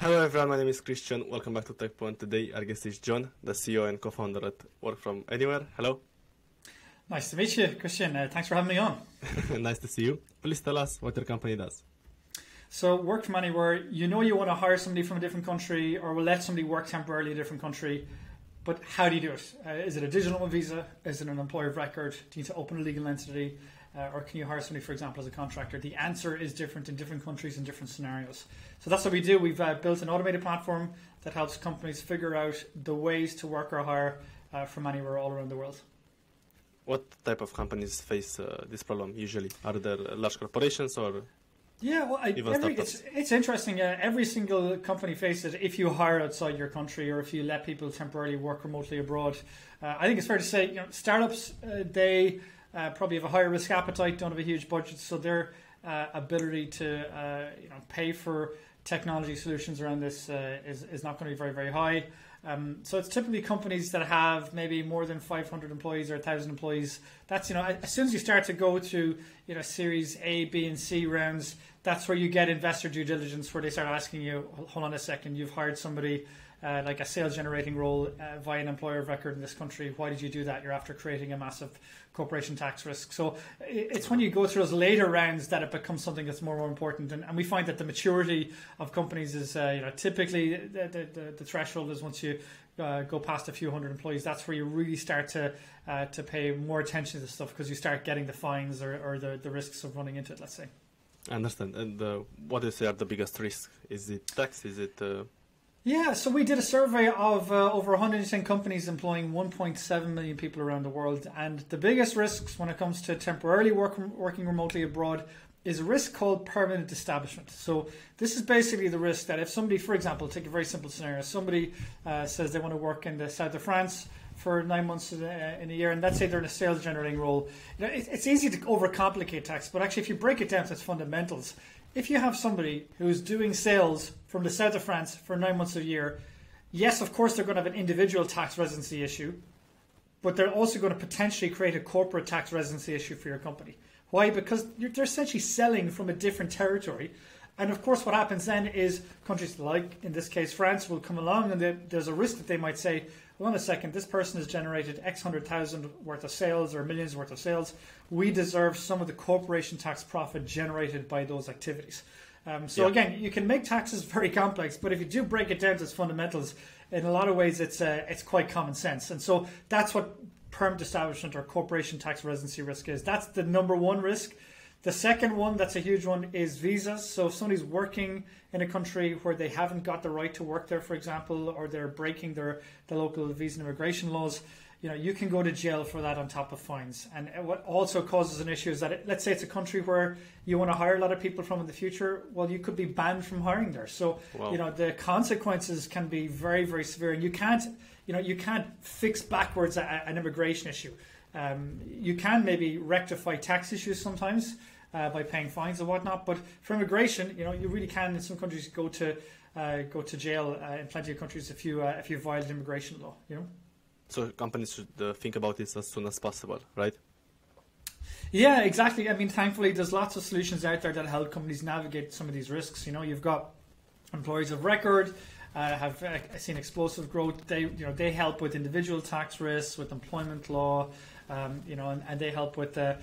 Hello everyone, my name is Christian. Welcome back to Tekpon. Today our guest is John, the CEO and co-founder at Work From Anywhere. Hello. Nice to meet you, Christian. Uh, thanks for having me on. nice to see you. Please tell us what your company does. So, Work From Anywhere, you know you want to hire somebody from a different country or will let somebody work temporarily in a different country, but how do you do it? Uh, is it a digital visa? Is it an employer of record? Do you need to open a legal entity? Uh, or can you hire somebody, for example, as a contractor? The answer is different in different countries and different scenarios. So that's what we do. We've uh, built an automated platform that helps companies figure out the ways to work or hire uh, from anywhere all around the world. What type of companies face uh, this problem usually? Are there large corporations or yeah, well, I, every, it's, it's interesting. Uh, every single company faces it if you hire outside your country or if you let people temporarily work remotely abroad. Uh, I think it's fair to say, you know, startups uh, they uh, probably have a higher risk appetite, don't have a huge budget, so their uh, ability to uh, you know pay for technology solutions around this uh, is is not going to be very very high. Um, so it's typically companies that have maybe more than 500 employees or 1,000 employees. That's you know as soon as you start to go to you know Series A, B, and C rounds, that's where you get investor due diligence, where they start asking you, hold on a second, you've hired somebody uh, like a sales generating role uh, via an employer of record in this country. Why did you do that? You're after creating a massive corporation tax risk. So it's when you go through those later rounds that it becomes something that's more, and more important. And, and we find that the maturity of companies is, uh, you know, typically the, the, the, threshold is once you uh, go past a few hundred employees, that's where you really start to uh, to pay more attention to stuff because you start getting the fines or, or the, the risks of running into it, let's say. I understand. And uh, what is are the biggest risk? Is it tax? Is it yeah, so we did a survey of uh, over 110 companies employing 1.7 million people around the world, and the biggest risks when it comes to temporarily work, working remotely abroad is a risk called permanent establishment. So this is basically the risk that if somebody, for example, take a very simple scenario, somebody uh, says they want to work in the south of France for nine months in a, year, and let's say they're in a sales generating role. You know, it, it's easy to overcomplicate tax, but actually, if you break it down to its fundamentals, if you have somebody who's doing sales from the south of France for nine months a year, yes, of course, they're going to have an individual tax residency issue, but they're also going to potentially create a corporate tax residency issue for your company. Why? Because they're essentially selling from a different territory. And of course, what happens then is countries like, in this case, France will come along and they, there's a risk that they might say, hold on a second, this person has generated X hundred thousand worth of sales or millions worth of sales. We deserve some of the corporation tax profit generated by those activities. Um, so yeah. again, you can make taxes very complex, but if you do break it down to its fundamentals, in a lot of ways, it's uh, it's quite common sense. And so that's what permanent establishment or corporation tax residency risk is. That's the number one risk. The second one, that's a huge one, is visas. So if somebody's working in a country where they haven't got the right to work there, for example, or they're breaking their the local visa and immigration laws, you know, you can go to jail for that on top of fines. And what also causes an issue is that, it, let's say it's a country where you want to hire a lot of people from in the future, well, you could be banned from hiring there. So, wow. you know, the consequences can be very, very severe. And you can't, you know, you can't fix backwards a, an immigration issue. Um, you can maybe rectify tax issues sometimes uh, by paying fines and whatnot. But for immigration, you know, you really can in some countries go to uh, go to jail uh, in plenty of countries if you uh, if you violate immigration law. You know. So companies should uh, think about this as soon as possible, right? Yeah, exactly. I mean, thankfully, there's lots of solutions out there that help companies navigate some of these risks. You know, you've got employees of record. Uh, have uh, seen explosive growth. They, you know, they help with individual tax risks, with employment law, um, you know, and, and, they help with uh,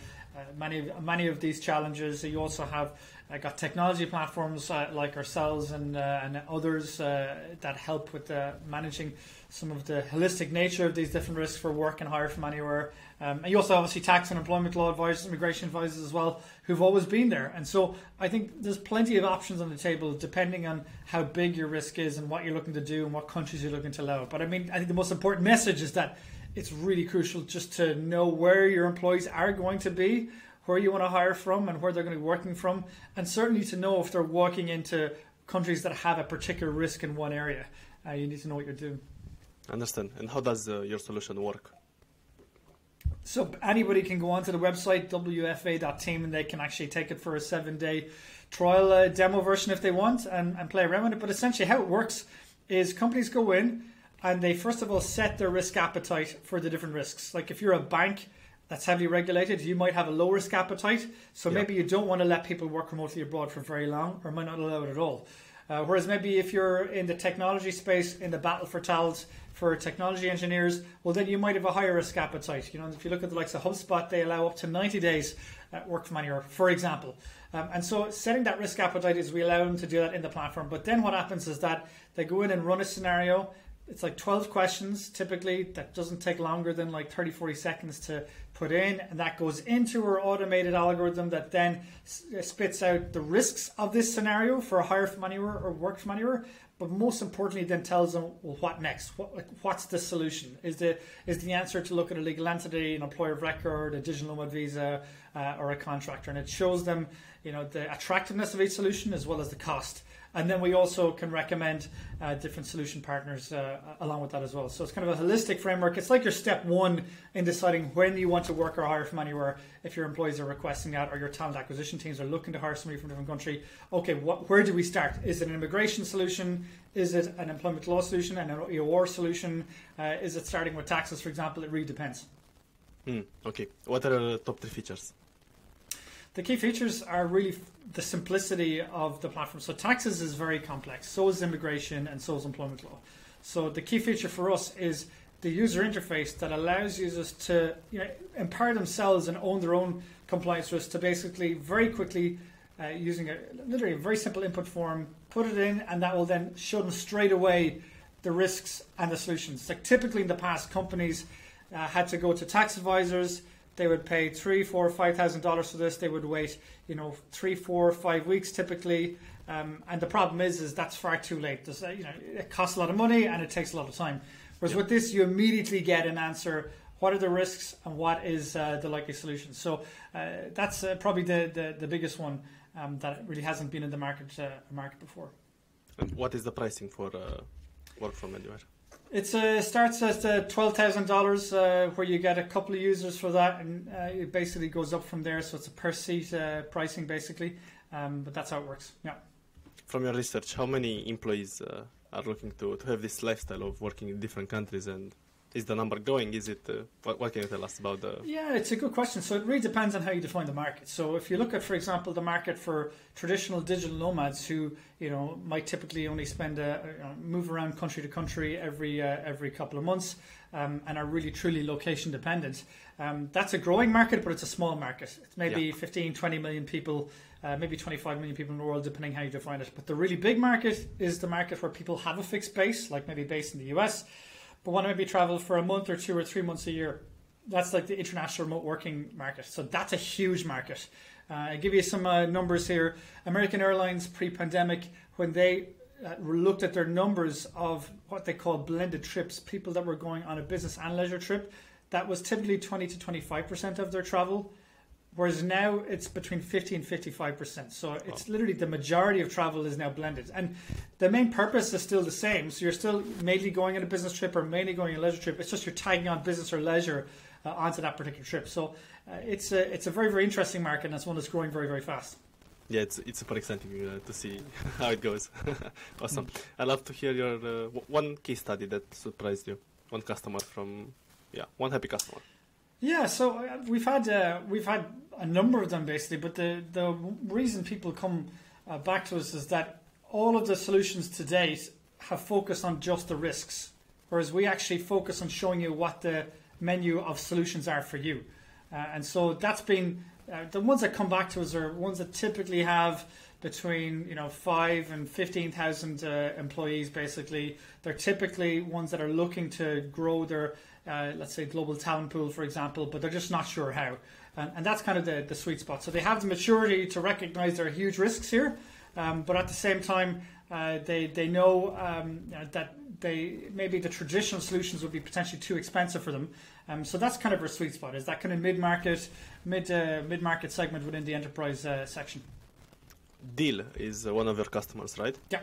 many many of these challenges. You also have uh, got technology platforms uh, like ourselves and uh, and others that help with managing some of the holistic nature of these different risks for work and hire from anywhere. Um, and you also obviously tax and employment law advisors, immigration advisors as well, who've always been there. And so I think there's plenty of options on the table depending on how big your risk is and what you're looking to do and what countries you're looking to allow. But I mean, I think the most important message is that it's really crucial just to know where your employees are going to be, where you want to hire from, and where they're going to be working from, and certainly to know if they're walking into countries that have a particular risk in one area. Uh, you need to know what you're doing. Understand. And how does uh, your solution work? So anybody can go onto the website wfa.team and they can actually take it for a seven-day trial uh, demo version if they want and, and play around with it. But essentially, how it works is companies go in and they first of all set their risk appetite for the different risks. Like if you're a bank that's heavily regulated, you might have a low risk appetite. So maybe you don't want to let people work remotely abroad for very long, or might not allow it at all. Uh, whereas maybe if you're in the technology space, in the battle for talent for technology engineers, well, then you might have a higher risk appetite. You know, if you look at the likes of HubSpot, they allow up to 90 days uh, work from anywhere, for example. Um, and so setting that risk appetite is we allow them to do that in the platform. But then what happens is that they go in and run a scenario it's like 12 questions typically. That doesn't take longer than like 30 40 seconds to put in and that goes into our automated algorithm that then uh, spits out the risks of this scenario for a hire from anywhere or work from anywhere but most importantly then tells them well what next? What, like, what's the solution? Is the is the answer to look at a legal entity an employer of record a digital nomad visa uh, or a contractor? And it shows them you know the attractiveness of each solution as well as the cost and then we also can recommend uh, different solution partners uh, along with that as well. So it's kind of a holistic framework. It's like your step one in deciding when you want to work or hire from anywhere. If your employees are requesting that, or your talent acquisition teams are looking to hire somebody from a different country, okay, what, where do we start? Is it an immigration solution? Is it an employment law solution? and An EOR solution? Uh, is it starting with taxes, for example? It really depends. Hmm, okay. What are the top three features? The key features are really the simplicity of the platform. So taxes is very complex. So is immigration, and so is employment law. So the key feature for us is the user interface that allows users to you know, empower themselves and own their own compliance risk to basically very quickly uh, using a literally a very simple input form, put it in, and that will then show them straight away the risks and the solutions. Like typically in the past, companies uh, had to go to tax advisors they would pay three, four, five thousand dollars for this. They would wait, you know, three, four, five weeks typically. Um, and the problem is, is that's far too late. There's, you know, it costs a lot of money and it takes a lot of time. Whereas yep. with this, you immediately get an answer. What are the risks and what is uh, the likely solution? So uh, that's uh, probably the, the, the biggest one um, that really hasn't been in the market uh, market before. And what is the pricing for uh, work from anywhere? It uh, starts at uh, twelve thousand uh, dollars, where you get a couple of users for that, and uh, it basically goes up from there. So it's a per seat pricing, basically. Um, but that's how it works. Yeah. From your research, how many employees are looking to, to have this lifestyle of working in different countries and is the number going? Is it? Uh, what, what, can you tell us about the? Yeah, it's a good question. So it really depends on how you define the market. So if you look at, for example, the market for traditional digital nomads who you know might typically only spend a, move around country to country every uh, every couple of months um, and are really truly location dependent. Um, that's a growing market, but it's a small market. It's maybe yeah. 15, 20 million people. Uh, maybe 25 million people in the world, depending how you define it. But the really big market is the market where people have a fixed base, like maybe based in the US, but want to maybe travel for a month or two or three months a year. That's like the international remote working market. So that's a huge market. Uh, I give you some uh, numbers here. American Airlines pre-pandemic, when they uh, looked at their numbers of what they call blended trips, people that were going on a business and leisure trip, that was typically 20 to 25 percent of their travel. Whereas now it's between 50 and 55%. So it's literally the majority of travel is now blended. And the main purpose is still the same. So you're still mainly going on a business trip or mainly going on a leisure trip. It's just you're tagging on business or leisure uh, onto that particular trip. So uh, it's, a, it's a very, very interesting market and it's one that's growing very, very fast. Yeah, it's it's super exciting uh, to see how it goes. awesome. Mm. I'd love to hear your uh, one case study that surprised you. One customer from, yeah, one happy customer. Yeah, so uh, we've had uh, we've had a number of them basically, but the the reason people come uh, back to us is that all of the solutions to date have focused on just the risks, whereas we actually focus on showing you what the menu of solutions are for you, uh, and so that's been uh, the ones that come back to us are ones that typically have between you know five and fifteen thousand uh, employees. Basically, they're typically ones that are looking to grow their uh, let's say global talent pool, for example, but they're just not sure how. And, and that's kind of the, the sweet spot. So they have the maturity to recognize there are huge risks here, um, but at the same time, uh, they they know um, that they maybe the traditional solutions would be potentially too expensive for them. Um, so that's kind of our sweet spot. Is that kind of mid market, mid uh, mid market segment within the enterprise uh, section. Deel is one of your customers, right? Yeah.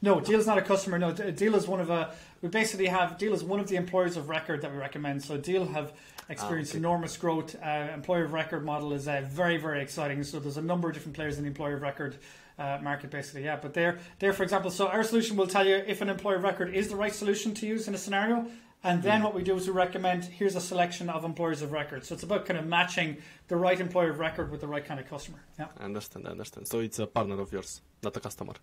No, Deel is not a customer. No, Deel is one of a. We basically have Deel is one of the employers of record that we recommend. So Deel have experienced ah, enormous growth. Uh, employer of record model is uh, very very exciting. So there's a number of different players in the employer of record uh, market, basically. Yeah, but there, there, for example, so our solution will tell you if an employer of record is the right solution to use in a scenario. And then mm. what we do is we recommend here's a selection of employers of record. So it's about kind of matching the right employer of record with the right kind of customer. Yeah. I understand, I understand. So it's a partner of yours, not a customer.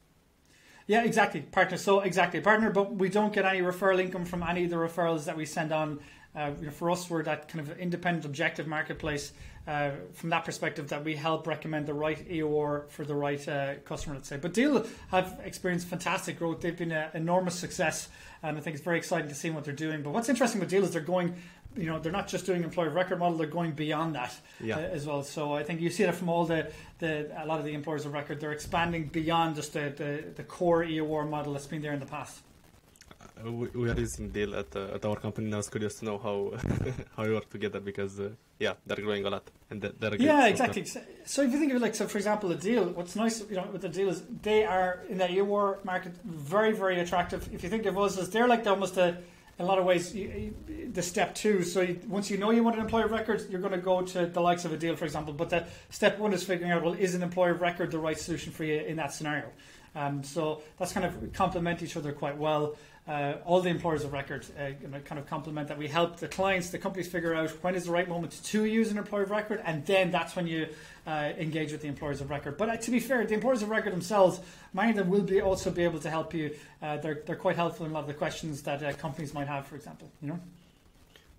Yeah, exactly. Partner. So exactly partner, but we don't get any referral income from any of the referrals that we send on. Uh, you know, for us, we're that kind of independent, objective marketplace. Uh, from that perspective, that we help recommend the right EOR for the right uh, customer, let's say. But Deel have experienced fantastic growth. They've been an enormous success, and I think it's very exciting to see what they're doing. But what's interesting with Deel is they're going you know they're not just doing employer record model; they're going beyond that yeah. uh, as well. So I think you see that from all the, the a lot of the employers of record, they're expanding beyond just the, the, the core EOR model that's been there in the past. Uh, we, we, are using Deel at, uh, at our company. I was curious to know how how you work together because uh, yeah, they're growing a lot and they're, they're yeah, exactly. So if you think of it like so, for example, the Deel. What's nice, you know, with the Deel is they are in that EOR market very very attractive. If you think of us as they're like almost a in a lot of ways, you, you, the step two. So you, once you know you want an employer of record, you're going to go to the likes of a Deel, for example. But the step one is figuring out, well, is an employer of record the right solution for you in that scenario? Um, so that's kind of complement each other quite well uh, all the employers of record uh, kind of complement that. We help the clients, the companies figure out when is the right moment to use an employer of record, and then that's when you uh, engage with the employers of record. But uh, to be fair, the employers of record themselves, many of them will be also be able to help you. Uh, they're, they're quite helpful in a lot of the questions that uh, companies might have, for example. You know.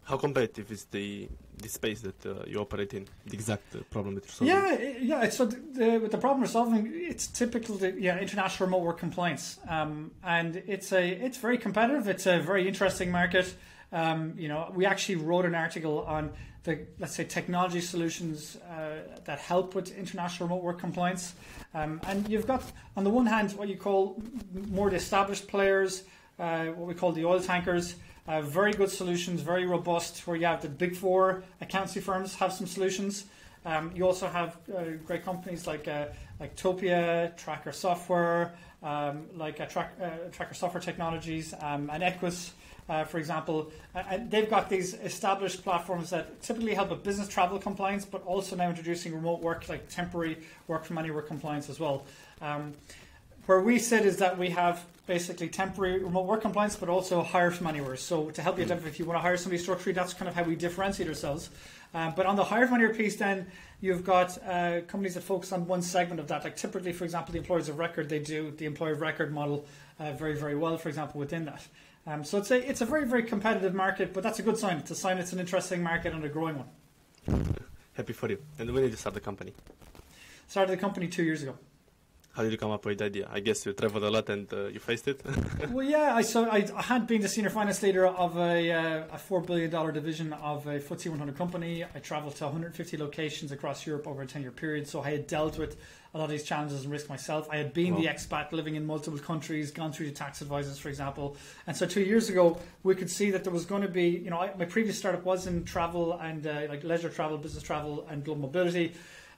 How competitive is the the space that uh, you operate in? The exact uh, problem that you're solving? Yeah, yeah. So the, the, the problem we're solving, it's typical, to, yeah, international remote work compliance, um, and it's a it's very competitive. It's a very interesting market. Um, you know, we actually wrote an article on the let's say technology solutions uh, that help with international remote work compliance, um, and you've got on the one hand what you call more the established players, uh, what we call the oil tankers. Uh, very good solutions, very robust. Where you have the big four accountancy firms have some solutions. Um, you also have uh, great companies like uh, like Topia, Tracker Software, um, like uh, Track, uh, Tracker Software Technologies, um, and Equus, uh, for example. and they've got these established platforms that typically help with business travel compliance, but also now introducing remote work, like temporary work from anywhere compliance as well. Um, where we sit is that we have basically temporary remote work compliance, but also hire from anywhere. So to help you identify if you want to hire somebody structurally, that's kind of how we differentiate ourselves. Um, but on the hire from anywhere piece, then you've got uh, companies that focus on one segment of that. Like typically, for example, the employers of record, they do the employer of record model uh, very, very well. For example, within that. Um, so it's a it's a very very competitive market, but that's a good sign. It's a sign it's an interesting market and a growing one. Happy for you. And when did you start the company? Started the company two years ago. How did you come up with the idea? I guess you traveled a lot and uh, you faced it. well, yeah, I so I, I, had been the senior finance leader of a, uh, a four billion dollar division of a FTSE 100 company. I travelled to 150 locations across Europe over a 10 year period, so I had dealt with a lot of these challenges and risk myself. I had been the expat living in multiple countries, gone through the tax advisors, for example. And so two years ago, we could see that there was going to be, you know, I, my previous startup was in travel and uh, like leisure travel, business travel, and global mobility.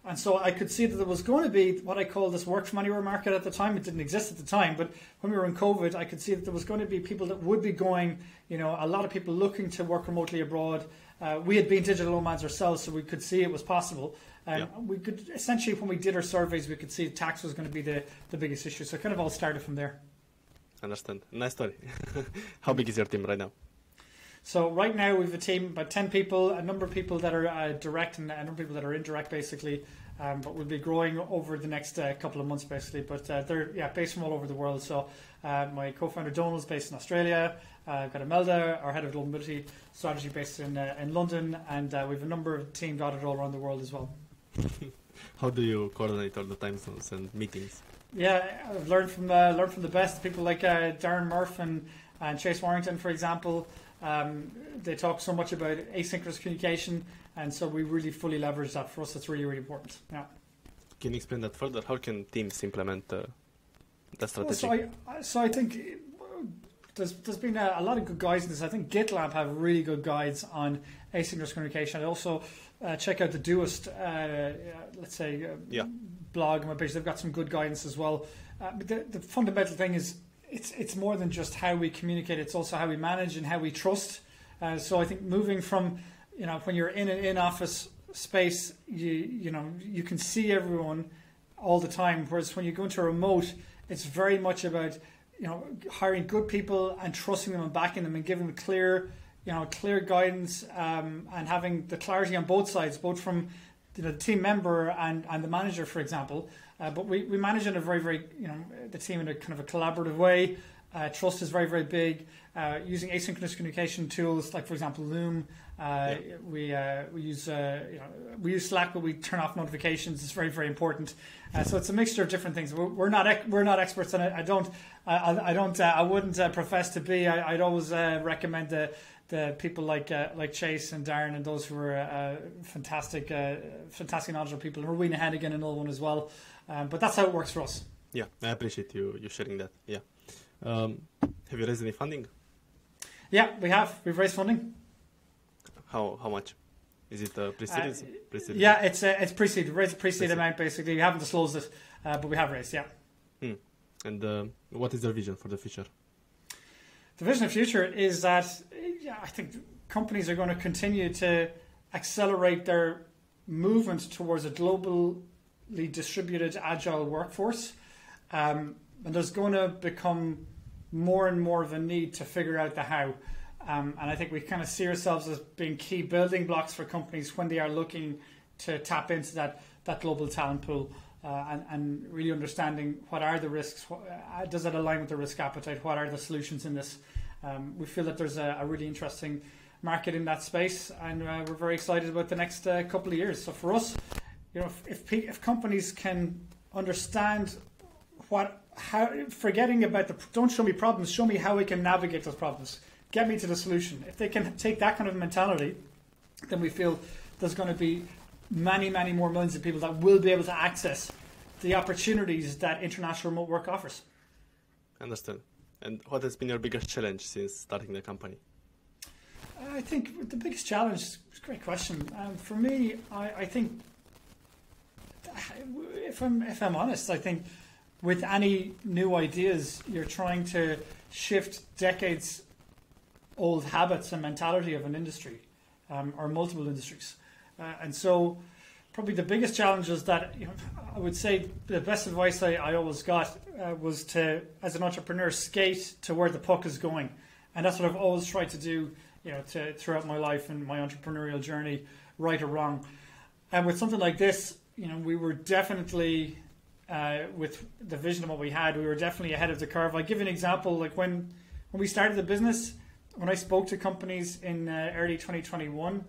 And so I could see that there was going to be what I call this work from anywhere market at the time. It didn't exist at the time, but when we were in COVID, I could see that there was going to be people that would be going, you know, a lot of people looking to work remotely abroad. Uh, we had been digital nomads ourselves, so we could see it was possible. Um, yeah. We could essentially, when we did our surveys, we could see tax was going to be the, the biggest issue. So it kind of all started from there. Understand. Nice story. How big is your team right now? So right now we have a team about ten people, a number of people that are uh, direct and a number of people that are indirect, basically. Um, but we'll be growing over the next uh, couple of months, basically. But uh, they're yeah based from all over the world. So uh, my co-founder Donald's based in Australia. Uh, I've got Imelda, our head of global mobility strategy, based in uh, in London, and we have a number of teams dotted all around the world as well. How do you coordinate all the time zones and meetings? Yeah, I've learned from learned from the best people like Darren Murph and, and Chase Warrington, for example. Um, they talk so much about asynchronous communication, and so we really fully leverage that. For us, that's really, really important. Yeah. Can you explain that further? How can teams implement uh, that strategy? Well, so, I, so I think there's there's been a, a, lot of good guides in this. I think GitLab have really good guides on asynchronous communication. I also uh, check out the Doist, uh, let's say, uh, yeah. blog on my page. They've got some good guidance as well. Uh, but the, the fundamental thing is it's it's more than just how we communicate. It's also how we manage and how we trust. Uh, so I think moving from you know when you're in an in office space, you you know you can see everyone all the time. Whereas when you go into a remote, it's very much about you know hiring good people and trusting them and backing them and giving them clear you know clear guidance um, and having the clarity on both sides, both from you know the team member and, and the manager, for example. Uh, but we, we manage in a very very you know the team in a kind of a collaborative way. Uh, trust is very very big. Uh, using asynchronous communication tools like for example Loom. Uh, Yeah. We uh, we use uh, you know we use Slack, but we turn off notifications. It's very very important. Uh, so it's a mixture of different things. We're, we're not we're not experts on it. I don't I, I, don't uh, I wouldn't uh, profess to be. I, I'd always uh, recommend the the people like uh, like Chase and Darren and those who are uh, fantastic uh, fantastic knowledgeable people. And Rowena Hennigan another one as well. Um, but that's how it works for us. Yeah, I appreciate you you sharing that. Yeah. Um, have you raised any funding? Yeah, we have we've raised funding. How how much? Is it uh, pre-series? pre-series? Yeah, it's uh, it's pre-seed. We raised a pre-seed Pre-seed. amount basically. We haven't disclosed it, uh, but we have raised. Yeah. And uh, what is your vision for the future? The vision of the future is that yeah, I think companies are going to continue to accelerate their movement towards a globally distributed, agile workforce. Um, and there's going to become more and more of a need to figure out the how. Um, and I think we kind of see ourselves as being key building blocks for companies when they are looking to tap into that, that global talent pool. Uh, and, and really understanding what are the risks, what, uh, does it align with the risk appetite, what are the solutions in this. Um, we feel that there's a, a really interesting market in that space, and uh, we're very excited about the next uh, couple of years. So for us, you know, if if, if companies can understand what how forgetting about the don't show me problems, show me how we can navigate those problems, get me to the solution. If they can take that kind of mentality, then we feel there's going to be many, many more millions of people that will be able to access the opportunities that international remote work offers. Understood. And what has been your biggest challenge since starting the company? I think the biggest challenge, great question. Um, for me, I, I think, if I'm, if I'm honest, I think with any new ideas, you're trying to shift decades old habits and mentality of an industry um, or multiple industries. Uh, and so, probably the biggest challenge is that you know, I would say the best advice I, I always got uh, was to, as an entrepreneur, skate to where the puck is going. And that's what I've always tried to do you know, to, throughout my life and my entrepreneurial journey, right or wrong. And with something like this, you know, we were definitely, uh, with the vision of what we had, we were definitely ahead of the curve. I'll give you an example. Like when, when we started the business, when I spoke to companies in uh, early 2021,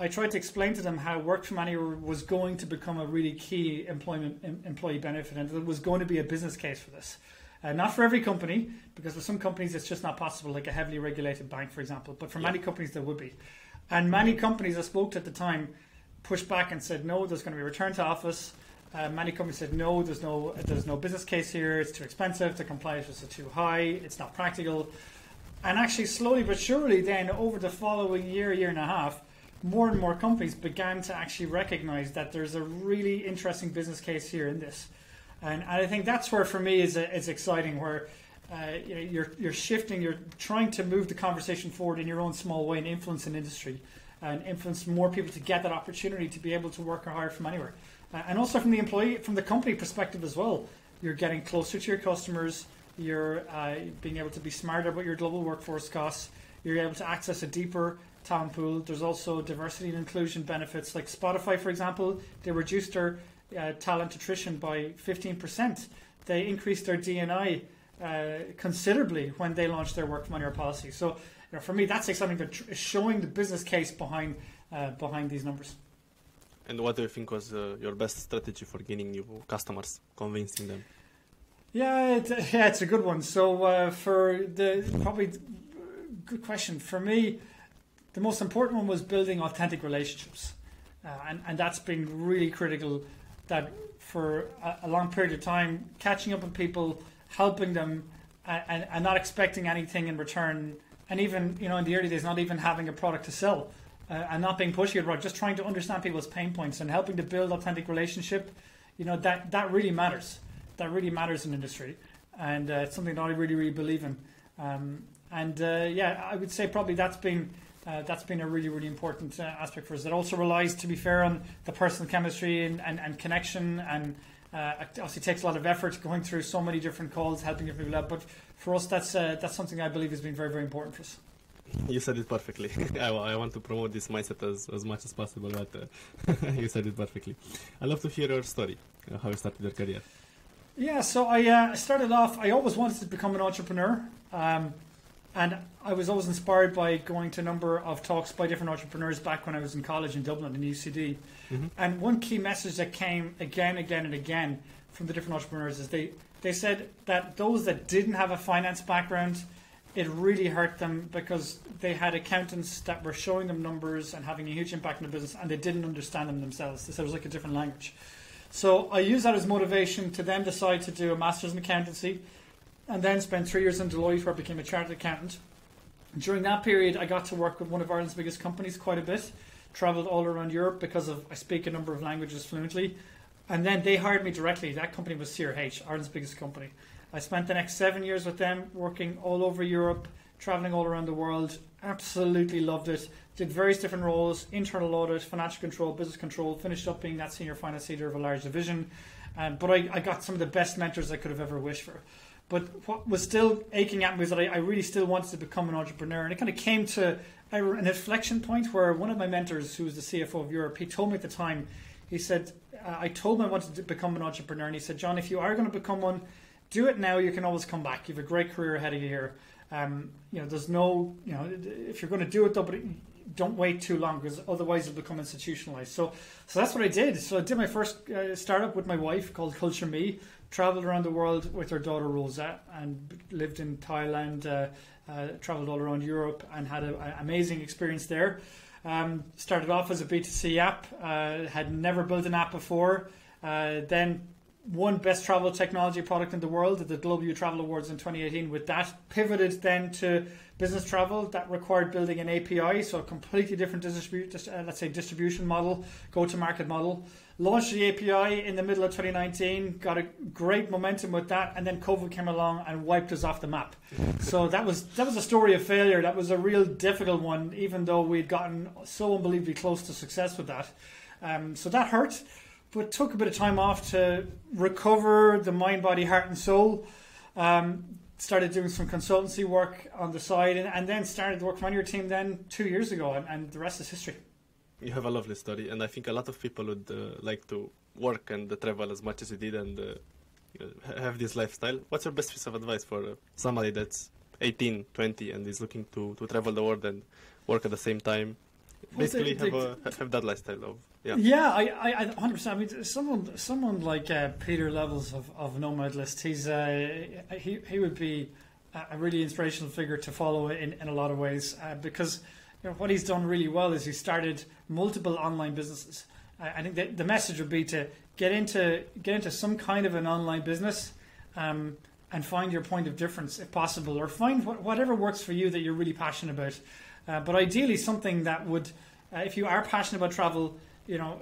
I tried to explain to them how work from anywhere was going to become a really key employment em, employee benefit, and there was going to be a business case for this. Uh, not for every company, because for some companies it's just not possible, like a heavily regulated bank, for example. But for Yeah. many companies there would be, and many companies I spoke to at the time pushed back and said, "No, there's going to be a return to office." Uh, many companies said, "No, there's no, there's no business case here. It's too expensive. The compliance is too high. It's not practical." And actually, slowly but surely, then over the following year, year and a half, more and more companies began to actually recognize that there's a really interesting business case here in this. And, and I think that's where, for me, is is exciting. Where uh, you're you're shifting, you're trying to move the conversation forward in your own small way and influence an industry, and influence more people to get that opportunity to be able to work or hire from anywhere, uh, and also from the employee, from the company perspective as well. You're getting closer to your customers. You're uh, being able to be smarter about your global workforce costs. You're able to access a deeper talent pool. There's also diversity and inclusion benefits, like Spotify, for example. They reduced their uh, talent attrition by 15%. They increased their DNI uh, considerably when they launched their work from anywhere policy. So, know, for me, that's exciting. That tr- showing the business case behind uh, behind these numbers. And what do you think was uh, your best strategy for gaining new customers, convincing them? Yeah, it, yeah, it's a good one. So uh, for the probably good question for me, the most important one was building authentic relationships, uh, and and that's been really critical. That for a, a long period of time, catching up with people, helping them, and, and not expecting anything in return, and even you know in the early days, not even having a product to sell. Uh, and not being pushy about just trying to understand people's pain points and helping to build authentic relationship, you know that that really matters that really matters in industry, and uh, it's something that I really, really believe in. Um, and uh, yeah, I would say probably that's been uh, that's been a really, really important uh, aspect for us. It also relies, to be fair, on the personal chemistry and, and, and connection, and uh, it obviously takes a lot of effort going through so many different calls, helping people out. But for us, that's uh, that's something I believe has been very, very important for us. You said it perfectly. I, I want to promote this mindset as, as much as possible, but uh, you said it perfectly. i love to hear your story, uh, how you started your career. Yeah, so I uh, started off, I always wanted to become an entrepreneur. Um, and I was always inspired by going to a number of talks by different entrepreneurs back when I was in college in Dublin in UCD. Mm-hmm. And one key message that came again, and again, and again from the different entrepreneurs is they, they said that those that didn't have a finance background, it really hurt them because they had accountants that were showing them numbers and having a huge impact on the business and they didn't understand them themselves. They said it was like a different language. So I used that as motivation to then decide to do a master's in accountancy and then spent three years in Deloitte where I became a chartered accountant. During that period, I got to work with one of Ireland's biggest companies quite a bit. Traveled all around Europe because of I speak a number of languages fluently, and then they hired me directly. That company was CRH, Ireland's biggest company. I spent the next seven years with them, working all over Europe, traveling all around the world. Absolutely loved it. Did various different roles: internal audit, financial control, business control. Finished up being that senior finance leader of a large division. Um, but I, I got some of the best mentors I could have ever wished for. But what was still aching at me was that I, I really still wanted to become an entrepreneur. And it kind of came to an inflection point where one of my mentors, who was the CFO of Europe, he told me at the time, he said, uh, I told him I wanted to become an entrepreneur. And he said, John, if you are going to become one, do it now. You can always come back. You have a great career ahead of you here. Um, you know, there's no, you know, if you're going to do it though, but don't wait too long because otherwise it'll become institutionalized. So, so that's what I did. So I did my first uh, startup with my wife called Culture Me traveled around the world with her daughter Rosa and lived in Thailand, uh, uh, traveled all around Europe and had an amazing experience there. Um, started off as a B2C app, uh, had never built an app before. Uh, then won best travel technology product in the world at the Global Travel Awards in 2018. With that, pivoted then to business travel that required building an API, so a completely different distribu- uh, let's say distribution model, go-to-market model launched the API in the middle of 2019, got a great momentum with that, and then COVID came along and wiped us off the map. so that was that was a story of failure. That was a real difficult one, even though we'd gotten so unbelievably close to success with that. Um, so that hurt, but took a bit of time off to recover the mind, body, heart, and soul. Um, started doing some consultancy work on the side, and, and then started working on your team then two years ago, and, and the rest is history you have a lovely story, and I think a lot of people would uh, like to work and uh, travel as much as you did and uh, have this lifestyle. What's your best piece of advice for uh, somebody that's 18, 20, and is looking to, to travel the world and work at the same time? Basically, well, they, have, a, have that lifestyle of yeah. Yeah, I, I, I 100%. I mean, someone, someone like uh, Pieter Levels of, of Nomad List, he's uh, he, he would be a really inspirational figure to follow in, in a lot of ways because you know, what he's done really well is he started multiple online businesses. I, think that the message would be to get into get into some kind of an online business um, and find your point of difference if possible, or find what, whatever works for you that you're really passionate about. Uh, but ideally, something that would, uh, if you are passionate about travel, you know,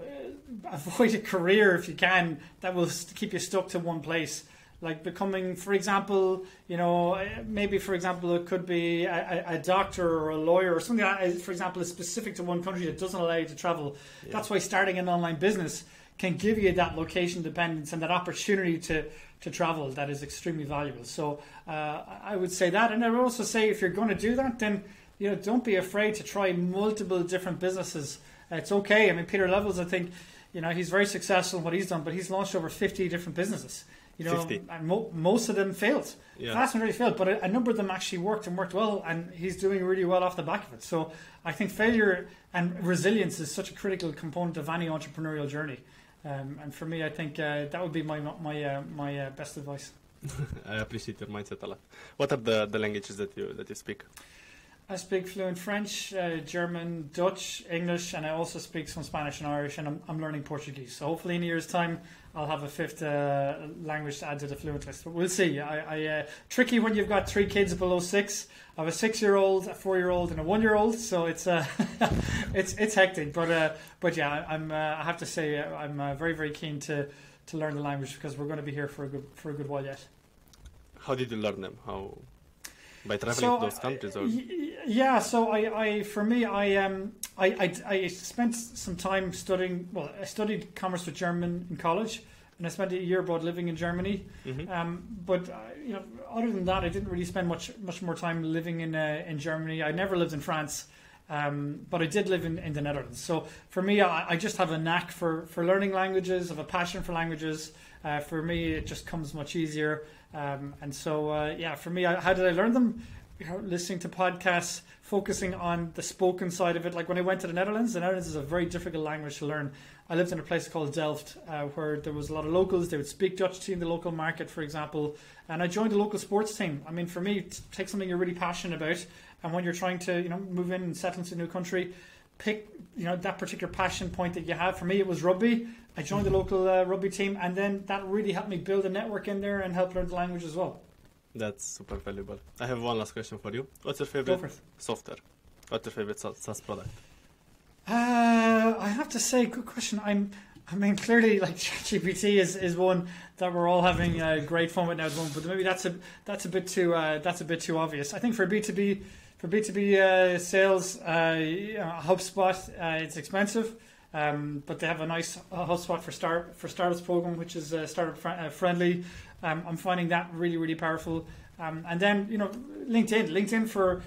uh, avoid a career if you can that will keep you stuck to one place like becoming, for example, you know, maybe for example, it could be a, a doctor or a lawyer or something that, is, for example, is specific to one country that doesn't allow you to travel. Yeah. That's why starting an online business can give you that location dependence and that opportunity to to travel that is extremely valuable. So uh, I would say that, and I would also say if you're going to do that, then you know don't be afraid to try multiple different businesses. It's okay. I mean, Pieter Levels, I think, you know, he's very successful in what he's done, but he's launched over 50 different businesses. You know, 50. and mo- most of them failed. Yeah. Vast majority failed, but a, a, number of them actually worked and worked well, and he's doing really well off the back of it. So I think failure and resilience is such a critical component of any entrepreneurial journey. Um, and for me, I think uh, that would be my my uh, my uh, best advice. I appreciate your mindset a lot. What are the, the languages that you that you speak? I speak fluent French, uh, German, Dutch, English, and I also speak some Spanish and Irish, and I'm, I'm learning Portuguese. So hopefully, in a year's time, I'll have a fifth uh, language to add to the fluent list. But we'll see. I, I uh, tricky when you've got three kids below six. I have a six-year-old, a four-year-old, and a one-year-old. So it's uh, it's it's hectic. But uh, but yeah, I'm uh, I have to say uh, I'm very very keen to to learn the language because we're going to be here for a good for a good while yet. How did you learn them? How by traveling so, to those countries? Or? Yeah, so I, I for me, I um, I, I, I spent some time studying. Well, I studied commerce with German in college, and I spent a year abroad living in Germany. hmm Um, but uh, you know, other than that, I didn't really spend much much more time living in uh, in Germany. I never lived in France, um, but I did live in, in the Netherlands. So for me, I, I just have a knack for, for learning languages. I have a passion for languages. Uh, for me, it just comes much easier. Um, and so, uh, yeah, for me, I, how did I learn them? You know, listening to podcasts, focusing on the spoken side of it. Like when I went to the Netherlands, the Netherlands is a very difficult language to learn. I lived in a place called Delft, uh, where there was a lot of locals. They would speak Dutch to you in the local market, for example. And I joined a local sports team. I mean, for me, take something you're really passionate about, and when you're trying to, you know, move in and settle into a new country, pick, you know, that particular passion point that you have. For me, it was rugby. I joined the local uh, rugby team, and then that really helped me build a network in there and help learn the language as well. That's super valuable. I have one last question for you. What's your favorite software? What's your favorite SaaS product? Uh, I have to say, good question. I'm, I mean, clearly, like ChatGPT is, is one that we're all having uh, great fun with now at the moment. But maybe that's a that's a bit too uh, that's a bit too obvious. I think for B two B for B two B uh, sales, uh, HubSpot uh, it's expensive, um, but they have a nice uh, HubSpot for start for startups program, which is uh, startup fr- uh, friendly. Um, I'm finding that really really powerful. Um, and then you know LinkedIn, LinkedIn for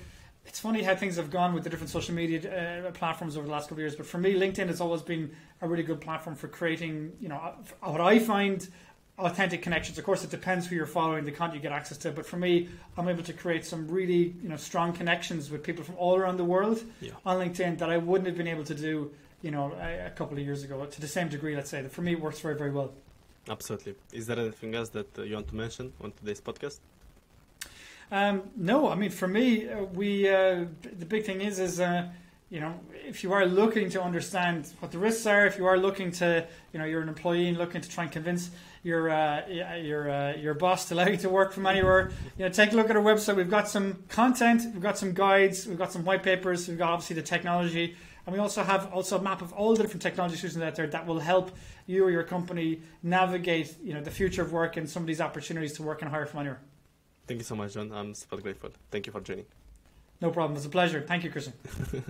it's funny how things have gone with the different social media uh, platforms over the last couple of years. But for me, LinkedIn has always been a really good platform for creating, you know, uh, what I find authentic connections. Of course, it depends who you're following, the content you get access to. But for me, I'm able to create some really, you know, strong connections with people from all around the world Yeah. on LinkedIn that I wouldn't have been able to do, you know, a, a couple of years ago to the same degree. Let's say that for me, it works very, very well. Absolutely. Is there anything else that uh, you want to mention on today's podcast? Um, no, I mean for me, uh, we uh, the big thing is is uh, you know if you are looking to understand what the risks are, if you are looking to you know you're an employee and looking to try and convince your uh, your your boss to allow you to work from anywhere, you know take a look at our website. We've got some content, we've got some guides, we've got some white papers, we've got obviously the technology, and we also have also a map of all the different technology solutions out there that will help you or your company navigate you know the future of work and some of these opportunities to work and hire from anywhere. Thank you so much, John. I'm super grateful. Thank you for joining. No problem. It's a pleasure. Thank you, Christian.